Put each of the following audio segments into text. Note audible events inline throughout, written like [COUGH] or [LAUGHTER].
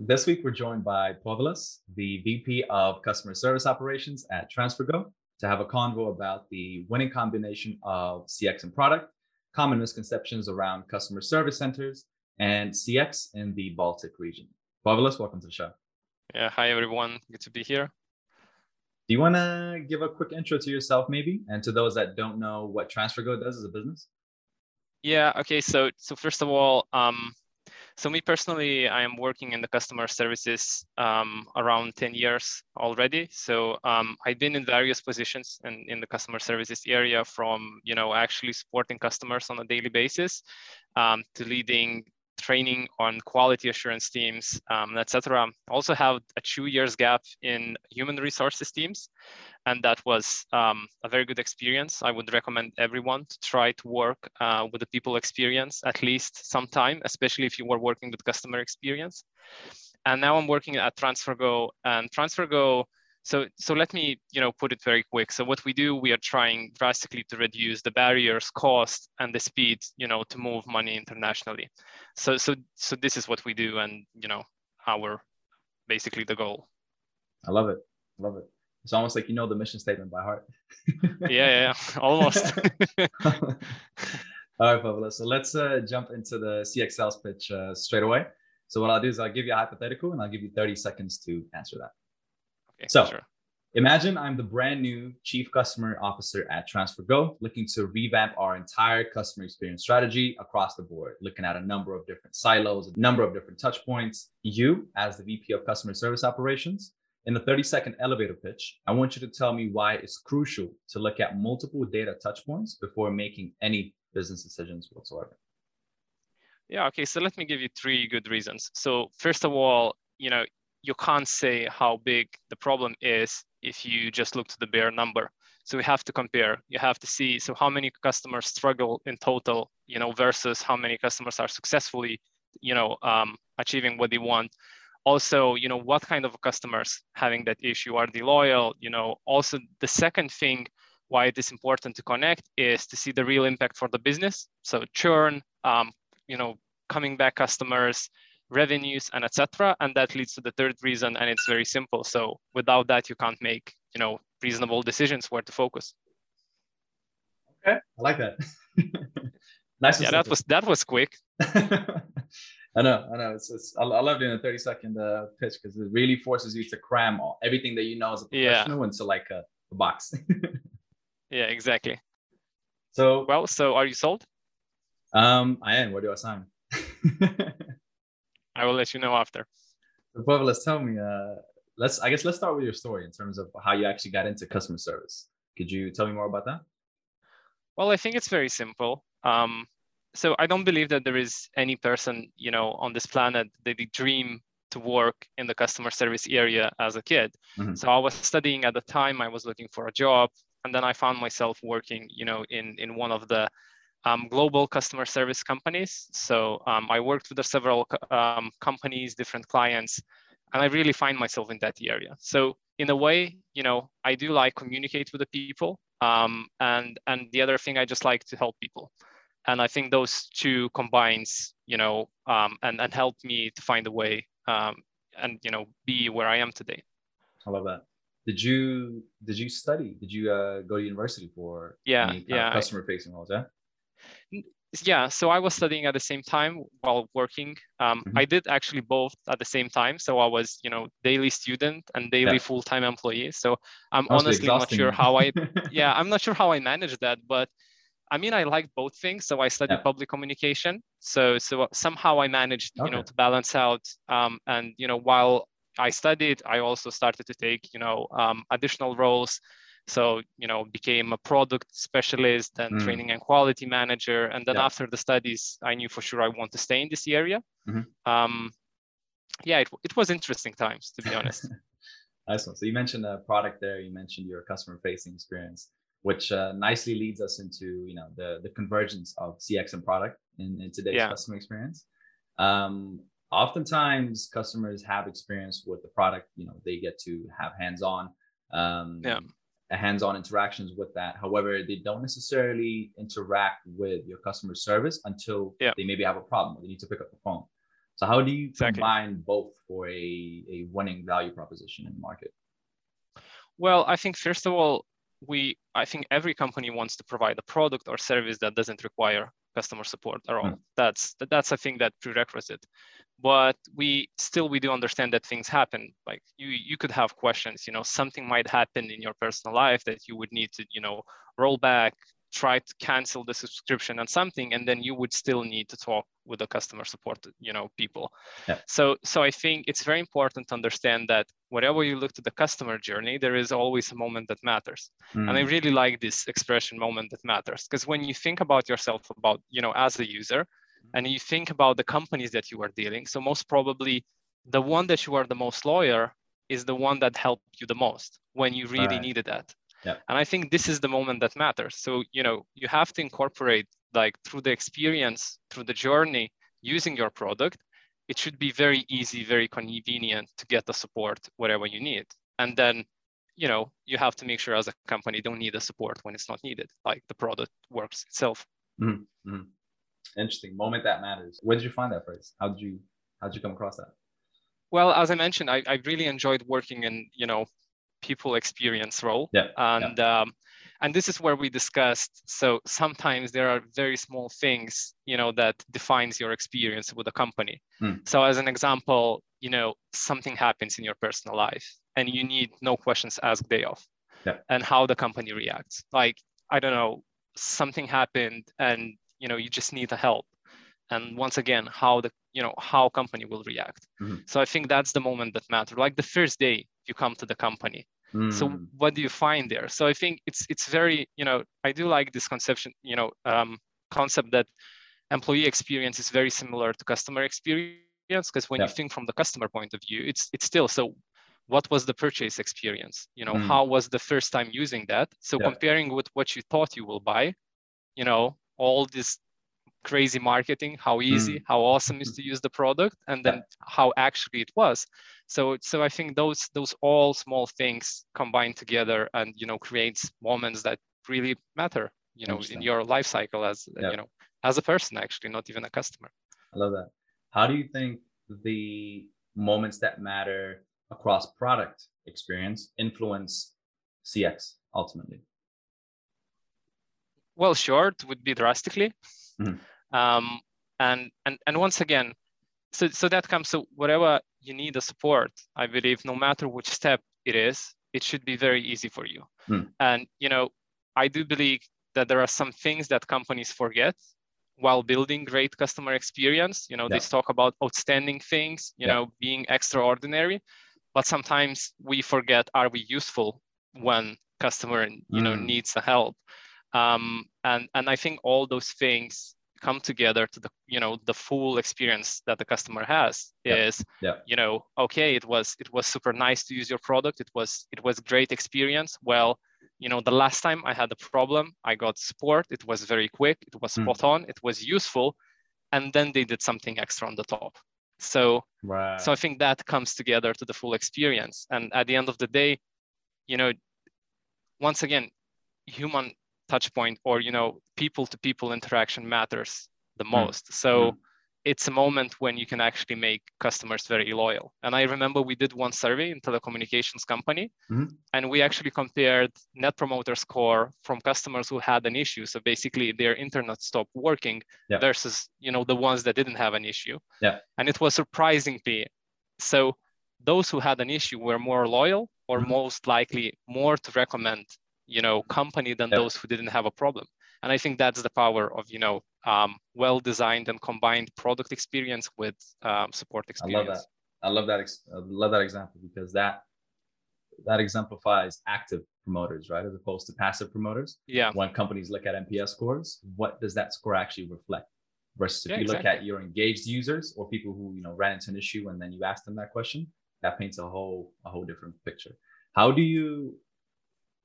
This week, we're joined by Povilas, the VP of Customer Service Operations at TransferGo, to have a convo about the winning combination of CX and product, common misconceptions around customer service centers, and CX in the Baltic region. Povilas, welcome to the show. Yeah, hi everyone. Good to be here. Do you want to give a quick intro to yourself, maybe, and to those that don't know what TransferGo does as a business? Yeah. Okay. So, so first of all, um, so me personally, I am working in the customer services um, around 10 years already. So um, I've been in various positions in, in the customer services area from, you know, actually supporting customers on a daily basis um, to leading training on quality assurance teams, um, etc. Also have a two years gap in human resources teams. And that was um, a very good experience. I would recommend everyone to try to work uh, with the people experience at least sometime, especially if you were working with customer experience. And now I'm working at TransferGo and TransferGo so, so let me, you know, put it very quick. So what we do, we are trying drastically to reduce the barriers, cost, and the speed, you know, to move money internationally. So, so, so this is what we do, and you know, our basically the goal. I love it. I love it. It's almost like you know the mission statement by heart. [LAUGHS] yeah, yeah, yeah, almost. [LAUGHS] All right, Povilas. So let's uh, jump into the CX Sells pitch uh, straight away. So what I'll do is I'll give you a hypothetical and I'll give you 30 seconds to answer that. Okay, so sure. imagine I'm the brand new chief customer officer at TransferGo, looking to revamp our entire customer experience strategy across the board, looking at a number of different silos, a number of different touch points. You, as the VP of Customer Service Operations, in the 30 second elevator pitch, I want you to tell me why it's crucial to look at multiple data touch points before making any business decisions whatsoever. Yeah, okay. So let me give you three good reasons. So, first of all, you know, you can't say how big the problem is if you just look to the bare number. So we have to compare. You have to see so how many customers struggle in total, you know, versus how many customers are successfully, you know, um, achieving what they want. Also, you know, what kind of customers having that issue? Are they loyal? You know, also the second thing why it is important to connect is to see the real impact for the business. So churn, um, you know, coming back customers, revenues and etc and that leads to the third reason and it's very simple. So without that you can't make you know reasonable decisions where to focus. Okay. I like that. [LAUGHS] Nice yeah that was that was quick. [LAUGHS] I know i know. It's, it's I, I love doing a 30 second uh, pitch because it really forces you to cram all everything that you know as a professional yeah. into like a, a box. [LAUGHS] Yeah exactly. So well so are you sold? Um i am. Where do i sign I will let you know after. So, let's tell me. Uh, let's. I guess let's start with your story in terms of how you actually got into customer service. Could you tell me more about that? Well, I think it's very simple. Um, so I don't believe that there is any person, you know, on this planet that they dream to work in the customer service area as a kid. Mm-hmm. So I was studying at the time. I was looking for a job, and then I found myself working, you know, in in one of the um, global customer service companies. So um, I worked with several um, companies, different clients, and I really find myself in that area. So in a way, you know, I do like communicate with the people, um, and and the other thing I just like to help people, and I think those two combines, you know, um, and and help me to find a way, um, and you know, be where I am today. I love that. Did you did you study? Did you uh, go to university for yeah yeah customer facing roles? Yeah yeah so i was studying at the same time while working um, mm-hmm. i did actually both at the same time so i was you know daily student and daily yeah. full-time employee so i'm honestly not sure how i [LAUGHS] yeah i'm not sure how i managed that but i mean i like both things so i studied yeah. public communication so so somehow i managed okay. you know to balance out um, and you know while i studied i also started to take you know um, additional roles so you know became a product specialist and mm. training and quality manager and then yeah. after the studies i knew for sure i want to stay in this area mm-hmm. um, yeah it, it was interesting times to be honest [LAUGHS] nice one so you mentioned a product there you mentioned your customer facing experience which uh, nicely leads us into you know the the convergence of cx and product in, in today's yeah. customer experience um, oftentimes customers have experience with the product you know they get to have hands on um, yeah hands-on interactions with that. However, they don't necessarily interact with your customer service until yeah. they maybe have a problem or they need to pick up the phone. So how do you exactly. combine both for a, a winning value proposition in the market? Well, I think first of all, we I think every company wants to provide a product or service that doesn't require customer support at all. Mm. That's that's a thing that prerequisite. But we still we do understand that things happen. Like you you could have questions. You know, something might happen in your personal life that you would need to you know roll back, try to cancel the subscription and something and then you would still need to talk with the customer support you know people yeah. so so i think it's very important to understand that wherever you look to the customer journey there is always a moment that matters mm. and i mm. really like this expression moment that matters because when you think about yourself about you know as a user and you think about the companies that you are dealing so most probably the one that you are the most lawyer is the one that helped you the most when you really right. needed that yeah. And I think this is the moment that matters. So, you know, you have to incorporate like through the experience, through the journey using your product, it should be very easy, very convenient to get the support wherever you need. And then, you know, you have to make sure as a company don't need the support when it's not needed, like the product works itself. Mm-hmm. Interesting moment that matters. Where did you find that phrase? How did you how did you come across that? Well, as I mentioned, I, I really enjoyed working in, you know, people experience role. Yeah. And yeah. Um, and this is where we discussed. So sometimes there are very small things, you know, that defines your experience with a company. Mm. So as an example, you know, something happens in your personal life, and you need no questions asked day off. Yeah. And how the company reacts. Like I don't know, something happened, and you know, you just need the help. And once again, how the you know how company will react. Mm-hmm. So I think that's the moment that matter Like the first day you come to the company mm. so what do you find there so i think it's it's very you know i do like this conception you know um, concept that employee experience is very similar to customer experience because when yeah. you think from the customer point of view it's it's still so what was the purchase experience you know mm. how was the first time using that so yeah. comparing with what you thought you will buy you know all this crazy marketing how easy mm. how awesome is to use the product and then how actually it was. So so i think those those all small things combine together and you know creates moments that really matter you know in your life cycle as you know as a person actually not even a customer. I love that. How do you think the moments that matter across product experience influence cx ultimately well short would be drastically Mm-hmm. Um, and and and once again, so so that comes so whatever you need the support, I believe, no matter which step it is, it should be very easy for you. Mm. And you know, I do believe that there are some things that companies forget while building great customer experience. You know, yeah. they talk about outstanding things, you yeah. know, being extraordinary, but sometimes we forget are we useful when customer you know mm. needs the help um, and and I think all those things come together to the you know the full experience that the customer has is yeah. you know okay it was it was super nice to use your product. It was it was great experience. Well you know the last time i had a problem i got support. It was very quick. It was hmm. spot mm. on. It was useful. And then they did something extra on the top. So so i think that comes together to the full experience. And at the end of the day you know once again human touch point or you know people to people interaction matters the hmm. most so mm. it's a moment when you can actually make customers very loyal and i remember we did one survey in telecommunications company mm. and we actually compared net promoter score from customers who had an issue so basically their internet stopped working yeah. versus you know the ones that didn't have an issue yeah and it was surprisingly so those who had an issue were more loyal or mm-hmm. most likely more to recommend you know company than those who didn't have a problem. And i think that's the power of you know um, well designed and combined product experience with um, support experience i love that. i love that I love that example because that that exemplifies active promoters right? As opposed to passive promoters. Yeah. When companies look at nps scores what does that score actually reflect? Versus if yeah, you look at your engaged users or people who you know ran into an issue and then you ask them that question that paints a whole a whole different picture. How do you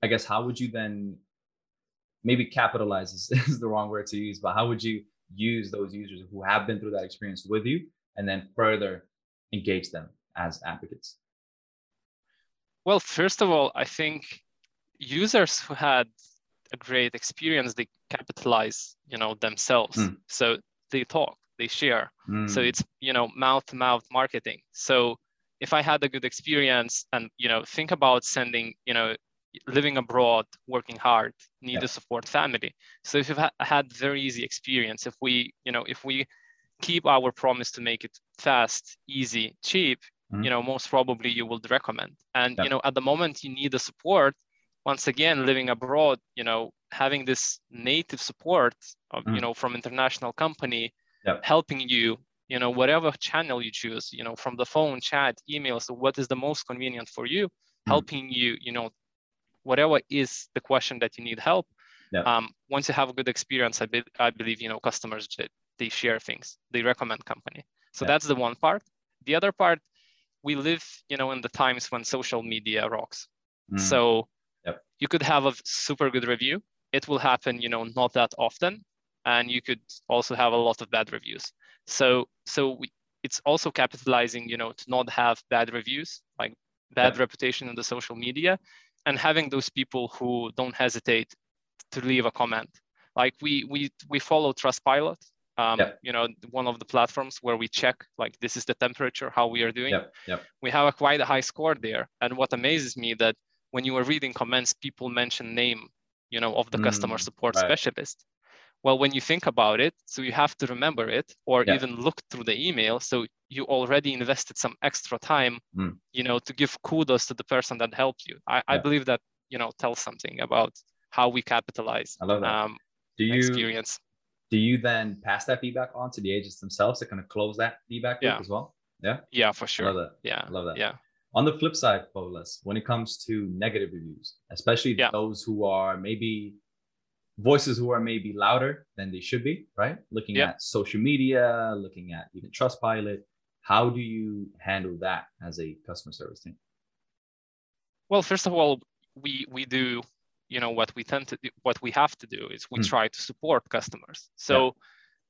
I guess how would you then maybe capitalize is, [LAUGHS] is the wrong word to use, but how would you use those users who have been through that experience with you and then further engage them as advocates? Well, first of all, I think users who had a great experience, they capitalize, you know, themselves. Mm. So they talk, they share. Mm. So it's you know mouth to mouth marketing. So if I had a good experience and you know think about sending you know living abroad, working hard, need yeah. to support family. So if you've ha- had very easy experience, if we you know if we keep our promise to make it fast, easy, cheap, mm-hmm. you know most probably you will recommend. And yeah. you know at the moment you need the support. Once again, living abroad, you know having this native support of, mm. you know from international company yep. helping you you know whatever channel you choose you know from the phone chat email so what is the most convenient for you mm. helping you you know whatever is the question that you need help yep. um, once you have a good experience I, be, I believe you know customers they share things they recommend company so yep. that's the one part the other part we live you know in the times when social media rocks mm. so you could have a super good review it will happen, you know, not that often. And you could also have a lot of bad reviews. So, so we, it's also capitalizing, you know, to not have bad reviews, like bad yeah. reputation in the social media, and having those people who don't hesitate to leave a comment. Like we we we follow Trustpilot, um, you know, one of the platforms where we check like this is the temperature, how we are doing. We have a quite a high score there. And what amazes me that when you are reading comments, people mention name you know, of the mm, customer support right. specialist. Well, when you think about it, so you have to remember it or yeah. even look through the email. So you already invested some extra time, mm. you know, to give kudos to the person that helped you. I, yeah. I believe that, you know, tells something about how we capitalize I love that. Um, do you, experience. Do you then pass that feedback on to the agents themselves to kind of close that feedback loop as well? Yeah. Yeah, for sure. I love that. Yeah. I love that. Yeah. On the flip side, Povilas, when it comes to negative reviews, especially yeah. those who are maybe voices who are maybe louder than they should be, right? Looking yeah. at social media, looking at even Trustpilot, how do you handle that as a customer service team? Well, first of all, we we do, you know, what we tend to do, what we have to do is we mm. try to support customers. So yeah.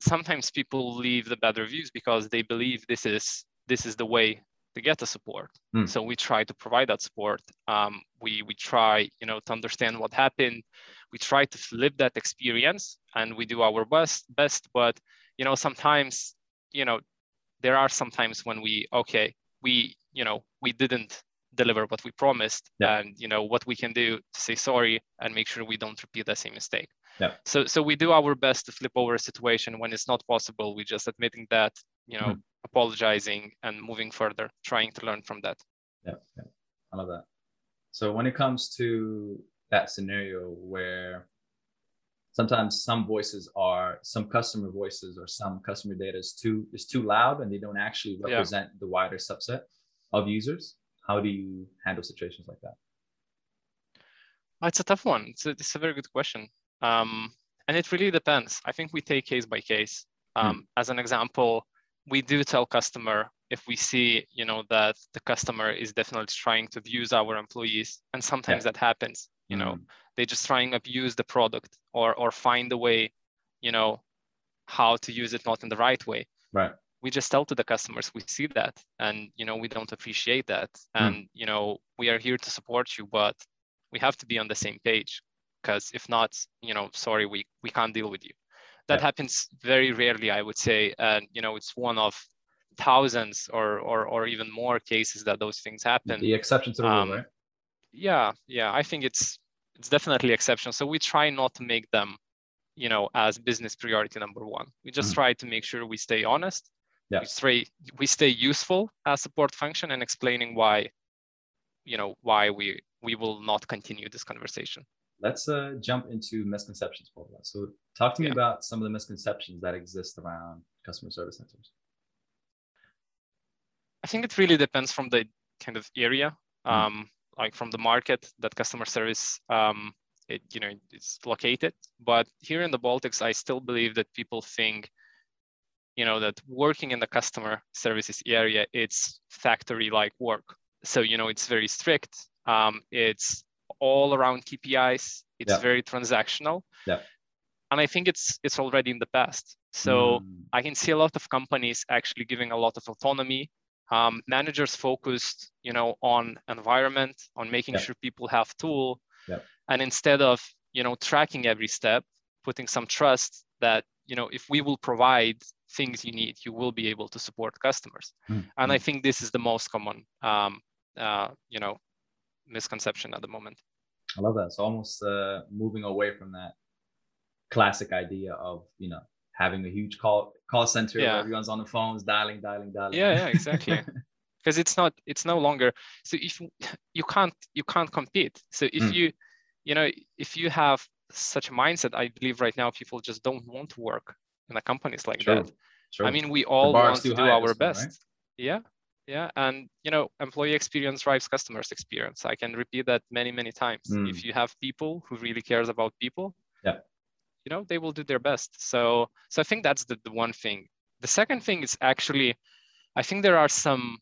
sometimes people leave the bad reviews because they believe this is this is the way to get the support. Mm. So we try to provide that support. Um, we we try, you know, to understand what happened. We try to flip that experience, and we do our best. Best, but you know, sometimes, you know, there are sometimes when we okay, we you know, we didn't deliver what we promised, yeah. and you know what we can do to say sorry and make sure we don't repeat the same mistake. Yeah. So so we do our best to flip over a situation when it's not possible. We just admitting that you know. Mm apologizing and moving further, trying to learn from that. Yeah, yeah, I love that. So when it comes to that scenario where sometimes some voices are some customer voices or some customer data is too is too loud and they don't actually represent yeah. the wider subset of users. How do you handle situations like that? It's a tough one. It's a, it's a very good question. Um, and it really depends. I think we take case by case. Hmm. um, as an example we do tell customer if we see you know that the customer is definitely trying to abuse our employees and sometimes yeah. that happens you mm-hmm. know they just trying to abuse the product or or find a way you know how to use it not in the right way right we just tell to the customers we see that and you know we don't appreciate that mm. and you know we are here to support you but we have to be on the same page because if not you know sorry we we can't deal with you that yeah. happens very rarely i would say and you know it's one of thousands or or, or even more cases that those things happen the exceptions to the um, right yeah yeah i think it's it's definitely exceptional so we try not to make them you know as business priority number one we just mm-hmm. try to make sure we stay honest yeah. we stay we stay useful as support function and explaining why you know why we we will not continue this conversation let's uh, jump into misconceptions for that. So, talk to me yeah. about some of the misconceptions that exist around customer service centers. I think it really depends from the kind of area, mm. um, like from the market that customer service um, it you know it's located. But here in the Baltics, I still believe that people think, you know, that working in the customer services area, it's factory-like work. So you know, it's very strict. Um, it's all around KPIs. It's yeah. very transactional. Yeah. And I think it's it's already in the past. So mm. I can see a lot of companies actually giving a lot of autonomy. Um, managers focused, you know, on environment, on making sure people have tool, and instead of you know tracking every step, putting some trust that you know if we will provide things you need, you will be able to support customers. Mm. And I think this is the most common, um, uh, you know, misconception at the moment. I love that. It's almost uh, moving away from that classic idea of you know having a huge call call center yeah. where everyone's on the phones dialing, dialing, dialing. Yeah, yeah, exactly. [LAUGHS] because it's not it's no longer so if you can't you can't compete. So if mm. you you know if you have such a mindset, I believe right now people just don't want to work in a companies like True. that. True. I mean, we all want to do our best. Right? Yeah, yeah, and you know, employee experience drives customers experience. I can repeat that many, many times. Mm. If you have people who really cares about people, yeah, you know, they will do their best. So, so I think that's the, the one thing. The second thing is actually, I think there are some.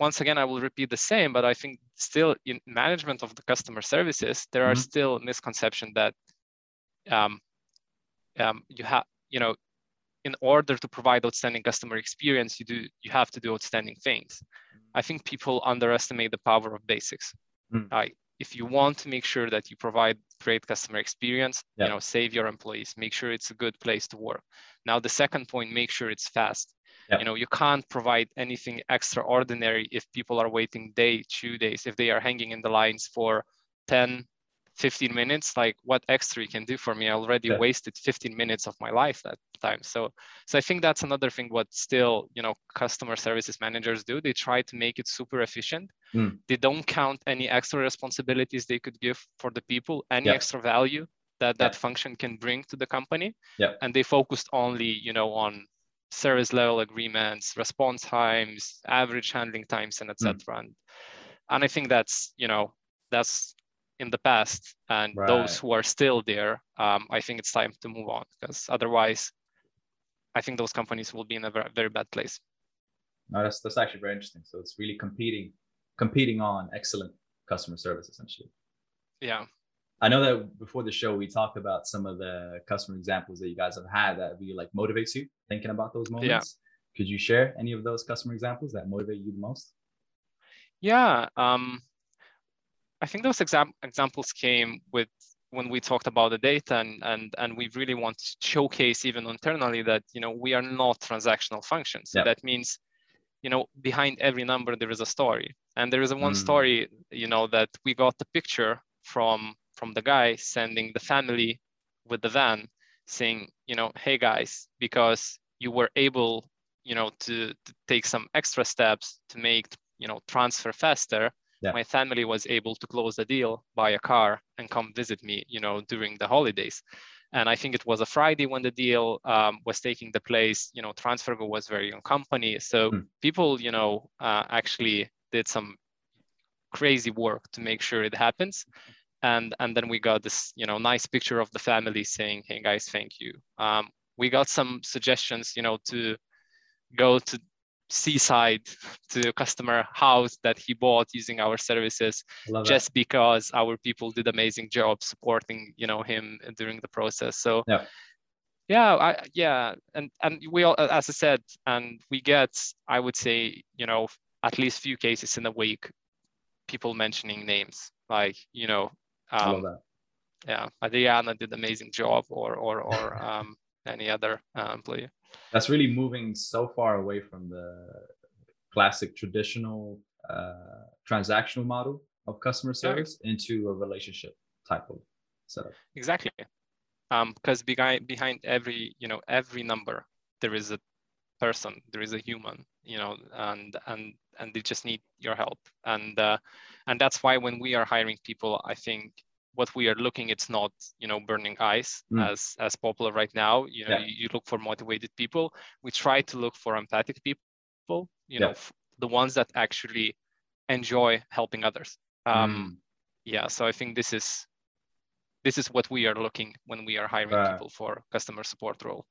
Once again, I will repeat the same, but I think still in management of the customer services, there mm-hmm. are still misconception that um, um, you have, you know, in order to provide outstanding customer experience, you do you have to do outstanding things. I think people underestimate the power of basics. Mm. If you want to make sure that you provide great customer experience, yeah. you know, save your employees, make sure it's a good place to work. Now, the second point, make sure it's fast. Yeah. You know, you can't provide anything extraordinary if people are waiting day, two days, if they are hanging in the lines for 10, 15 minutes like what extra you can do for me i already yeah. wasted 15 minutes of my life that time so so i think that's another thing what still you know customer services managers do they try to make it super efficient mm. they don't count any extra responsibilities they could give for the people any yeah. extra value that that yeah. function can bring to the company yeah. and they focused only you know on service level agreements response times average handling times and etc mm. and, and i think that's you know that's in the past and right. those who are still there um, i think it's time to move on because otherwise i think those companies will be in a very, very bad place. No that's, that's actually very interesting. So it's really competing competing on excellent customer service essentially. Yeah. I know that before the show we talked about some of the customer examples that you guys have had that really like motivates you thinking about those moments. Yeah. could you share any of those customer examples that motivate you the most? Yeah um, I think those exam- examples came with when we talked about the data and, and, and we really want to showcase even internally that, you know, we are not transactional functions. So that means, you know, behind every number, there is a story. And there is a one mm. story, you know, that we got the picture from, from the guy sending the family with the van saying, you know, hey guys, because you were able, you know, to, to take some extra steps to make, you know, transfer faster, yeah. my family was able to close the deal, buy a car, and come visit me, you know, during the holidays. And I think it was a Friday when the deal um, was taking the place. You know, TransferGo was very young company, so mm. people, you know, uh, actually did some crazy work to make sure it happens. And and then we got this, you know, nice picture of the family saying, "Hey guys, thank you." Um, we got some suggestions, you know, to go to seaside to customer house that he bought using our services just that. because our people did amazing job supporting you know him during the process. So yeah. Yeah I, yeah and and we all as i said and we get i would say you know at least few cases in a week people mentioning names like you know um, yeah adriana did amazing job or or or um, any other uh, employee that's really moving so far away from the classic traditional uh, transactional model of customer service yeah. into a relationship type of setup. Exactly, because um, behind behind every you know every number there is a person, there is a human, you know, and and and they just need your help, and uh, and that's why when we are hiring people, I think what we are looking it's not you know burning eyes mm. as as popular right now you know yeah. you, you, look for motivated people we try to look for empathic people you yeah. know the ones that actually enjoy helping others um mm. yeah so i think this is this is what we are looking when we are hiring uh, people for customer support role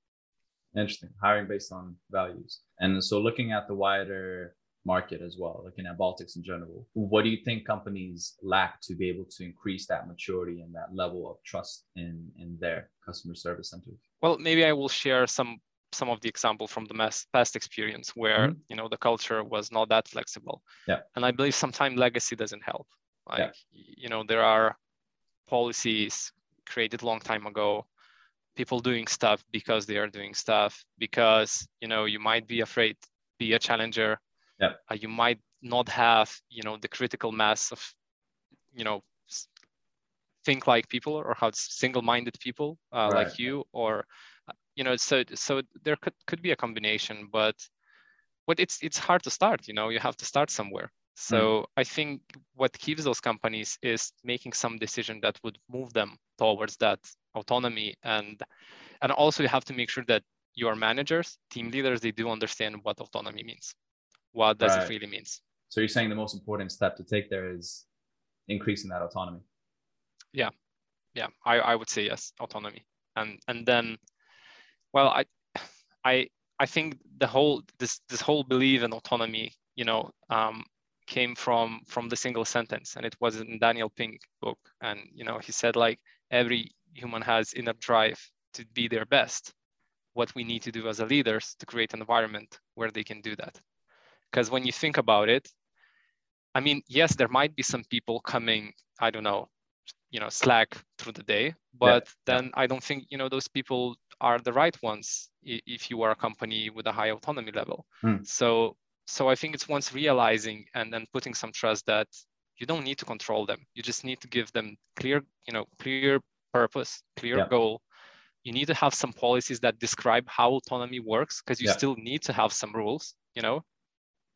interesting hiring based on values and so looking at the wider market as well, looking at Baltics in general. What do you think companies lack to be able to increase that maturity and that level of trust in in their customer service centers? Well, maybe I will share some some of the example from the past experience where mm-hmm. you know the culture was not that flexible. Yeah. And I believe sometimes legacy doesn't help. Like yeah. you know there are policies created long time ago people doing stuff because they are doing stuff because you know you might be afraid be a challenger yeah. Uh, you might not have you know the critical mass of you know think like people or have single-minded people uh, right. like you or uh, you know so so there could, could be a combination but but it's it's hard to start you know you have to start somewhere so mm. i think what keeps those companies is making some decision that would move them towards that autonomy and and also you have to make sure that your managers team leaders they do understand what autonomy means what does right. it really means. So you're saying the most important step to take there is increasing that autonomy. Yeah. Yeah. I, I would say yes autonomy. And and then well i i i think the whole this this whole belief in autonomy you know um, came from from the single sentence and it was in daniel pink book. And you know he said like every human has inner drive to be their best. What we need to do as a leaders to create an environment where they can do that because when you think about it i mean yes there might be some people coming i don't know you know slack through the day but yeah. then i don't think you know those people are the right ones if you are a company with a high autonomy level mm. so so i think it's once realizing and then putting some trust that you don't need to control them you just need to give them clear you know clear purpose clear yeah. goal you need to have some policies that describe how autonomy works because you yeah. still need to have some rules you know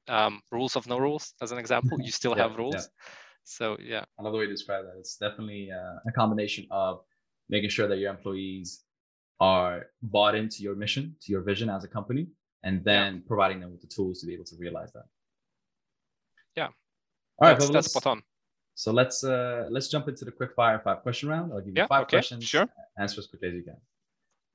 um, rules of no rules as an example you still have rules so yeah, I love the way you describe that. It's definitely uh, a combination of making sure that your employees are bought into your mission, to your vision as a company, and then yeah. providing them with the tools to be able to realize that. Yeah. All right, that's, that's spot on. So let's uh let's jump into the quick fire five question round. I'll give you yeah, five okay, questions. Sure. Answer as quickly as you can.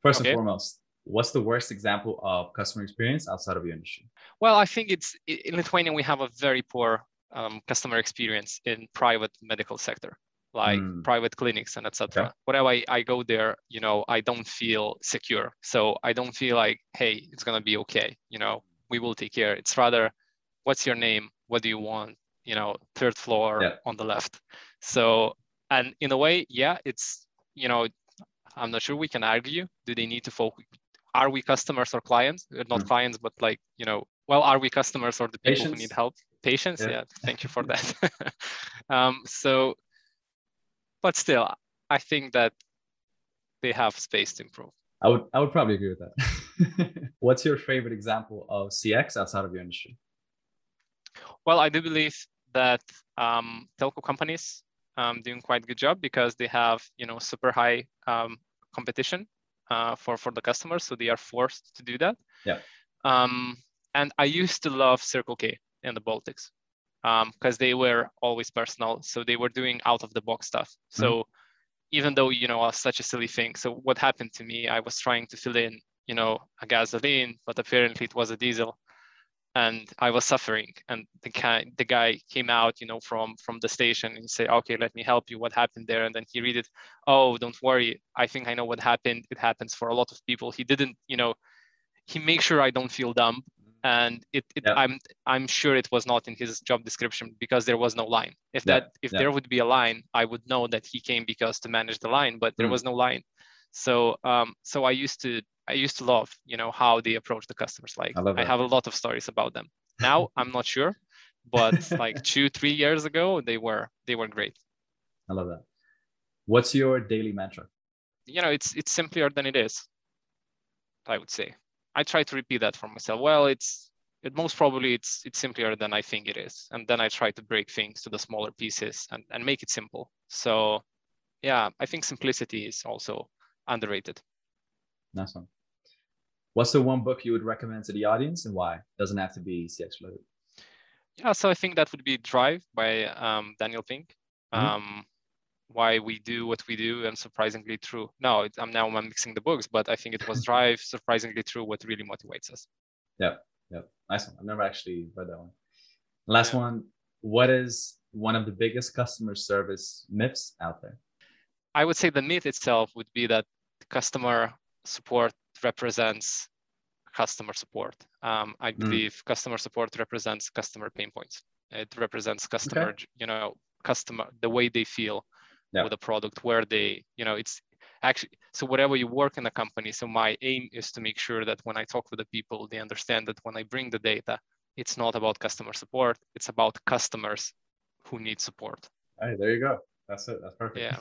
First okay. and foremost, what's the worst example of customer experience outside of your industry? Well, I think it's in Lithuania we have a very poor um, customer experience in private medical sector like mm. private clinics and etc. Okay. Whenever I, I go there, you know, I don't feel secure. So I don't feel like, hey, it's gonna be okay. You know, we will take care. It's rather, what's your name? What do you want? You know, third floor yeah. on the left. So and in a way, yeah, it's you know, I'm not sure we can argue. Do they need to focus? Are we customers or clients? Not mm. clients, but like you know, well, are we customers or the people who need help? Patients, yeah, yeah thank you for that. [LAUGHS] Um, so but still i think that they have space to improve. I would i would probably agree with that. [LAUGHS] What's your favorite example of cx outside of your industry? Well i do believe that um, telco companies um, doing quite a good job because they have you know super high um, competition uh, for for the customers so they are forced to do that yeah um, and i used to love circle k in the Baltics because um, they were always personal. So they were doing out of the box stuff. So mm-hmm. even though, you know, such a silly thing. So what happened to me, I was trying to fill in, you know, a gasoline, but apparently it was a diesel and I was suffering. And the guy, the guy came out, you know, from from the station and said, "Okay, let me help you. What happened there?" And then he read it. Oh, don't worry. I think I know what happened. It happens for a lot of people. He didn't, you know, he makes sure I don't feel dumb and it, it yeah. i'm i'm sure it was not in his job description because there was no line if that if yeah. there would be a line i would know that he came because to manage the line but there mm. was no line so um so i used to i used to love you know how they approach the customers like i, I have a lot of stories about them now [LAUGHS] i'm not sure but [LAUGHS] like two three years ago they were they were great i love that what's your daily mantra you know it's it's simpler than it is i would say I try to repeat that for myself. Well, it's it most probably it's it's simpler than I think it is. And then I try to break things to the smaller pieces and, and make it simple. So yeah, I think simplicity is also underrated. Nice one. What's the one book you would recommend to the audience and why? Doesn't have to be CX related. Yeah, so I think that would be Drive by um, Daniel Pink. Mm-hmm. Um, why we do what we do and surprisingly true. No, I'm now I'm mixing the books, but I think it was [LAUGHS] Drive, surprisingly true, what really motivates us. Yeah, yeah, nice one. I've never actually read that one. Last yeah. one. What is one of the biggest customer service myths out there? I would say the myth itself would be that customer support represents customer support. Um, I mm. believe mm. customer support represents customer pain points. It represents customer, okay. you know, customer the way they feel yeah. with a product where they you know it's actually so whatever you work in a company, so my aim is to make sure that when I talk with the people, they understand that when I bring the data, it's not about customer support, it's about customers who need support. All right, there you go. That's it. That's perfect. Yeah.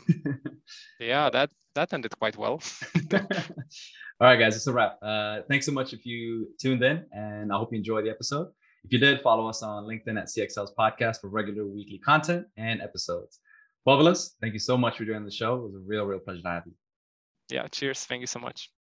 [LAUGHS] yeah, that that ended quite well. [LAUGHS] All right, guys, it's a wrap. Uh, thanks so much if you tuned in, and I hope you enjoyed the episode. If you did, follow us on LinkedIn at CX Sells podcast for regular weekly content and episodes. Povilas, thank you so much for doing the show. It was a real, real pleasure to have you. Yeah, cheers. Thank you so much.